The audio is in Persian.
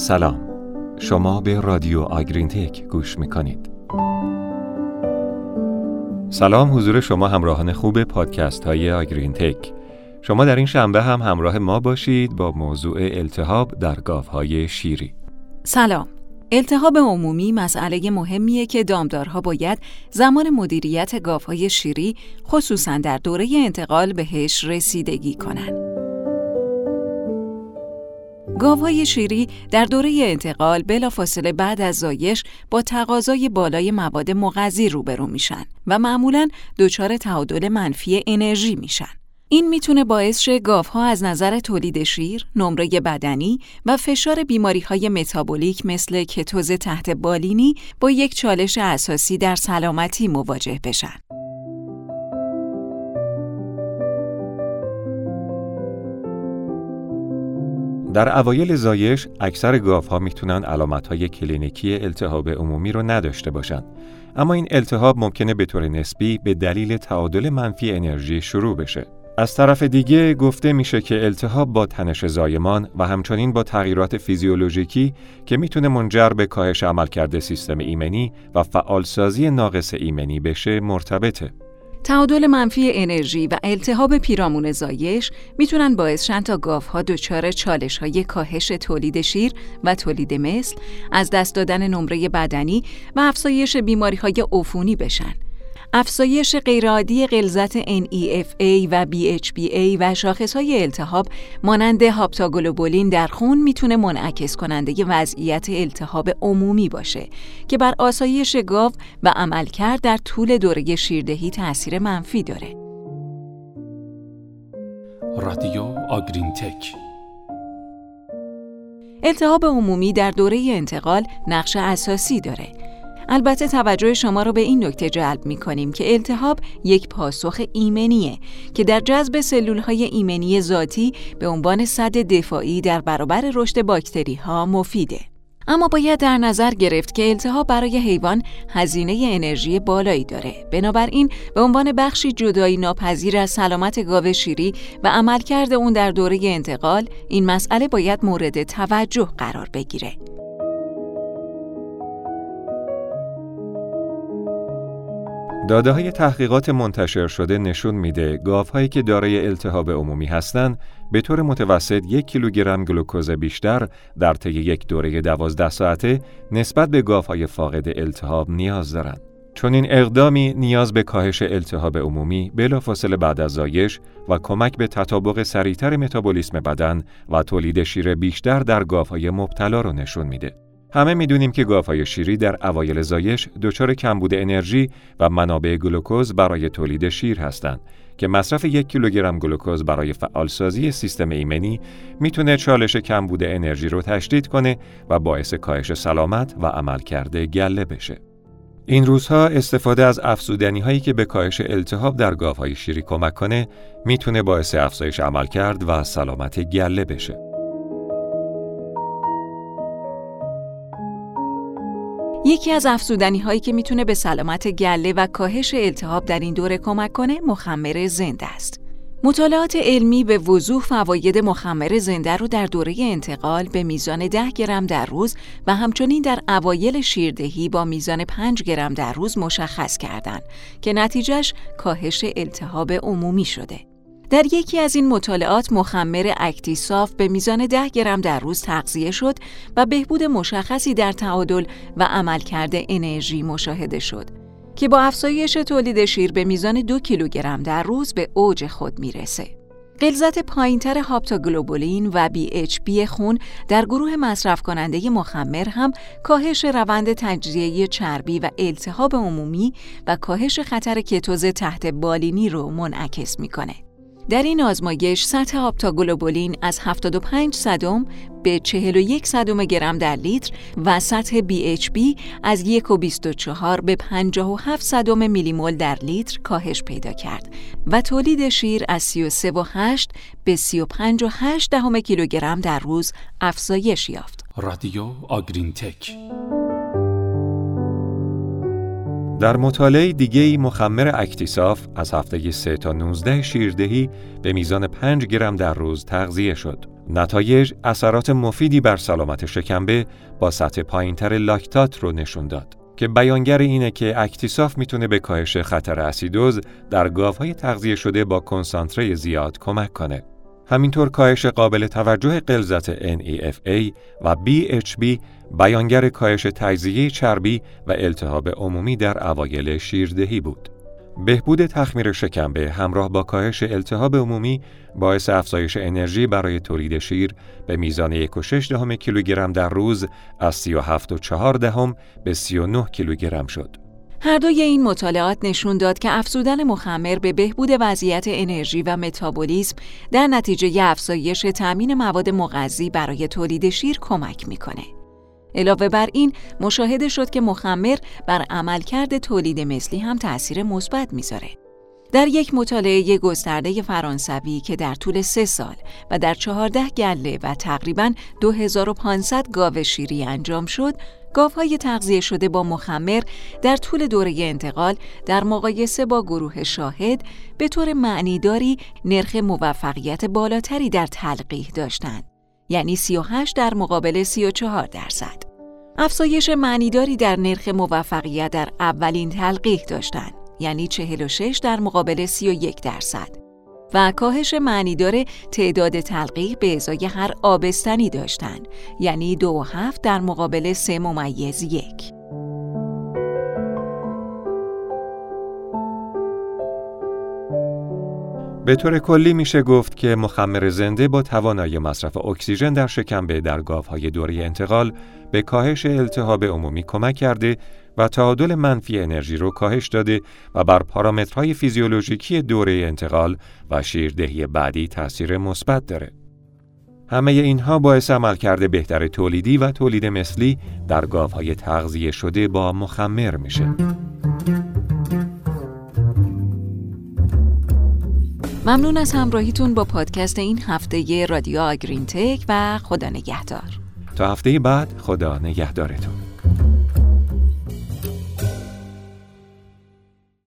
سلام. شما به رادیو آگرین تک گوش می‌کنید. سلام حضور شما همراهان خوب پادکست های آگرین تک شما در این شنبه هم همراه ما باشید با موضوع التهاب در گاوهای شیری. سلام. التهاب عمومی مسئله مهمیه که دامدارها باید زمان مدیریت گاوهای شیری خصوصا در دوره انتقال بهش رسیدگی کنند. گاوهای شیری در دوره انتقال بلافاصله بعد از زایش با تقاضای بالای مواد مغذی روبرو میشن و معمولا دچار تعادل منفی انرژی میشن. این می‌تونه باعث شه گاوها از نظر تولید شیر، نمره بدنی و فشار بیماری های متابولیک مثل کتوز تحت بالینی با یک چالش اساسی در سلامتی مواجه بشن. در اوایل زایش اکثر گاوها می‌تونن علامتهای کلینیکی التهاب عمومی رو نداشته باشند. اما این التهاب ممکنه به طور نسبی به دلیل تعادل منفی انرژی شروع بشه. از طرف دیگه گفته میشه که التهاب با تنش زایمان و همچنین با تغییرات فیزیولوژیکی که می‌تونه منجر به کاهش عملکرد سیستم ایمنی و فعالسازی ناقص ایمنی بشه مرتبطه. تعادل منفی انرژی و التهاب پیرامون زایش می‌تونن باعث شن تا گاوها دچار چالش های کاهش تولید شیر و تولید مثل، از دست دادن نمره بدنی و افزایش بیماری های عفونی بشن. افزایش غیرعادی غلظت NEFA و BHBA و شاخصهای التهاب مانند هاپتاگلوبولین در خون می‌تونه منعکس کننده وضعیت التهاب عمومی باشه که بر آسایش گاو و عملکرد در طول دوره شیردهی تاثیر منفی داره. رادیو آگرین تک التهاب عمومی در دوره انتقال نقش اساسی داره البته توجه شما رو به این نکته جلب می کنیم که التهاب یک پاسخ ایمنیه که در جذب سلول های ایمنی ذاتی به عنوان صد دفاعی در برابر رشد باکتری ها مفیده. اما باید در نظر گرفت که التهاب برای حیوان هزینه انرژی بالایی داره. بنابراین به عنوان بخشی جدایی ناپذیر از سلامت گاو شیری و عملکرد اون در دوره انتقال، این مسئله باید مورد توجه قرار بگیره. داده های تحقیقات منتشر شده نشون میده گاوهایی که دارای التهاب عمومی هستند به طور متوسط یک کیلوگرم گلوکوز بیشتر در طی یک دوره دوازده ساعته نسبت به گاوهای فاقد التهاب نیاز دارند. چون این اقدامی نیاز به کاهش التهاب عمومی بلافاصله بعد از زایش و کمک به تطابق سریعتر متابولیسم بدن و تولید شیر بیشتر در گاوهای مبتلا رو نشون میده. همه می‌دونیم که گاوهای شیری در اوایل زایش دچار کمبود انرژی و منابع گلوکوز برای تولید شیر هستند که مصرف یک کیلوگرم گلوکوز برای فعالسازی سیستم ایمنی می‌تونه چالش کمبود انرژی رو تشدید کنه و باعث کاهش سلامت و عملکرد گله بشه. این روزها استفاده از افزودنی هایی که به کاهش التهاب در گاوهای شیری کمک کنه می‌تونه باعث افزایش عملکرد و سلامت گله بشه. یکی از افزودنی هایی که می‌تونه به سلامت گله و کاهش التهاب در این دوره کمک کنه مخمر زنده است. مطالعات علمی به وضوح فواید مخمر زنده رو در دوره انتقال به میزان 10 گرم در روز و همچنین در اوایل شیردهی با میزان 5 گرم در روز مشخص کردند که نتیجهش کاهش التهاب عمومی شده. در یکی از این مطالعات مخمر Actisaf به میزان 10 گرم در روز تغذیه شد و بهبود مشخصی در تعادل و عملکرد انرژی مشاهده شد که با افزایش تولید شیر به میزان دو کیلوگرم در روز به اوج خود می‌رسه. غلظت پایینتر هاپتاگلوبولین و BHB خون در گروه مصرف کننده مخمر هم کاهش روند تجزیه چربی و التهاب عمومی و کاهش خطر کتوز تحت بالینی رو منعکس می‌کنه. در این آزمایش سطح آپتاگلوبولین از 75 صدم به 41 صدم گرم در لیتر و سطح BHB از 1.24 به 57 صدم میلی مول در لیتر کاهش پیدا کرد و تولید شیر از 33.8 به 35.8 دهم کیلوگرم در روز افزایش یافت. رادیو آگرین تک در مطالعه دیگه مخمر Actisaf از هفته 3 تا 19 شیردهی به میزان 5 گرم در روز تغذیه شد. نتایج اثرات مفیدی بر سلامت شکمبه با سطح پایینتر لاکتات رو نشون داد. که بیانگر اینه که Actisaf می‌تونه به کاهش خطر اسیدوز در گاوهای تغذیه شده با کنسانتره زیاد کمک کنه. همینطور کاهش قابل توجه غلظت NEFA و BHB بیانگر کاهش تجزیه چربی و التهاب عمومی در اوایل شیردهی بود. بهبود تخمیر شکمبه همراه با کاهش التهاب عمومی باعث افزایش انرژی برای تولید شیر به میزان 1.6 دهم کیلوگرم در روز از 37.4 دهم به 39 کیلوگرم شد. هر دوی این مطالعات نشون داد که افزودن مخمر به بهبود وضعیت انرژی و متابولیسم در نتیجه افزایش تأمین مواد مغذی برای تولید شیر کمک می‌کنه. علاوه بر این مشاهده شد که مخمر بر عملکرد تولید مثلی هم تأثیر مثبت می‌ذاره. در یک مطالعه گسترده فرانسوی که در طول سه سال و در چهارده گله و تقریبا 2500 گاو شیری انجام شد، گاوهای تغذیه شده با مخمر در طول دوره انتقال در مقایسه با گروه شاهد به طور معنیداری نرخ موفقیت بالاتری در تلقیح داشتند. یعنی 38 در مقابل 34 درصد. افزایش معنیداری در نرخ موفقیت در اولین تلقیح داشتند یعنی 46 در مقابل 31 درصد و کاهش معنیدار تعداد تلقیح به ازای هر آبستنی داشتند یعنی دو و هفت در مقابل سه ممیز یک. به طور کلی میشه گفت که مخمر زنده با توانایی مصرف اکسیژن در شکمبه در گاوهای دوره انتقال به کاهش التهاب عمومی کمک کرده و تعادل منفی انرژی رو کاهش داده و بر پارامترهای فیزیولوژیکی دوره انتقال و شیردهی بعدی تاثیر مثبت داره. همه اینها باعث عملکرد بهتر تولیدی و تولید مثلی در گاوهای تغذیه شده با مخمر میشه. ممنون از همراهیتون با پادکست این هفته رادیو آگرین تک و خدا نگهدار. تا هفته بعد خدا نگهدارتون.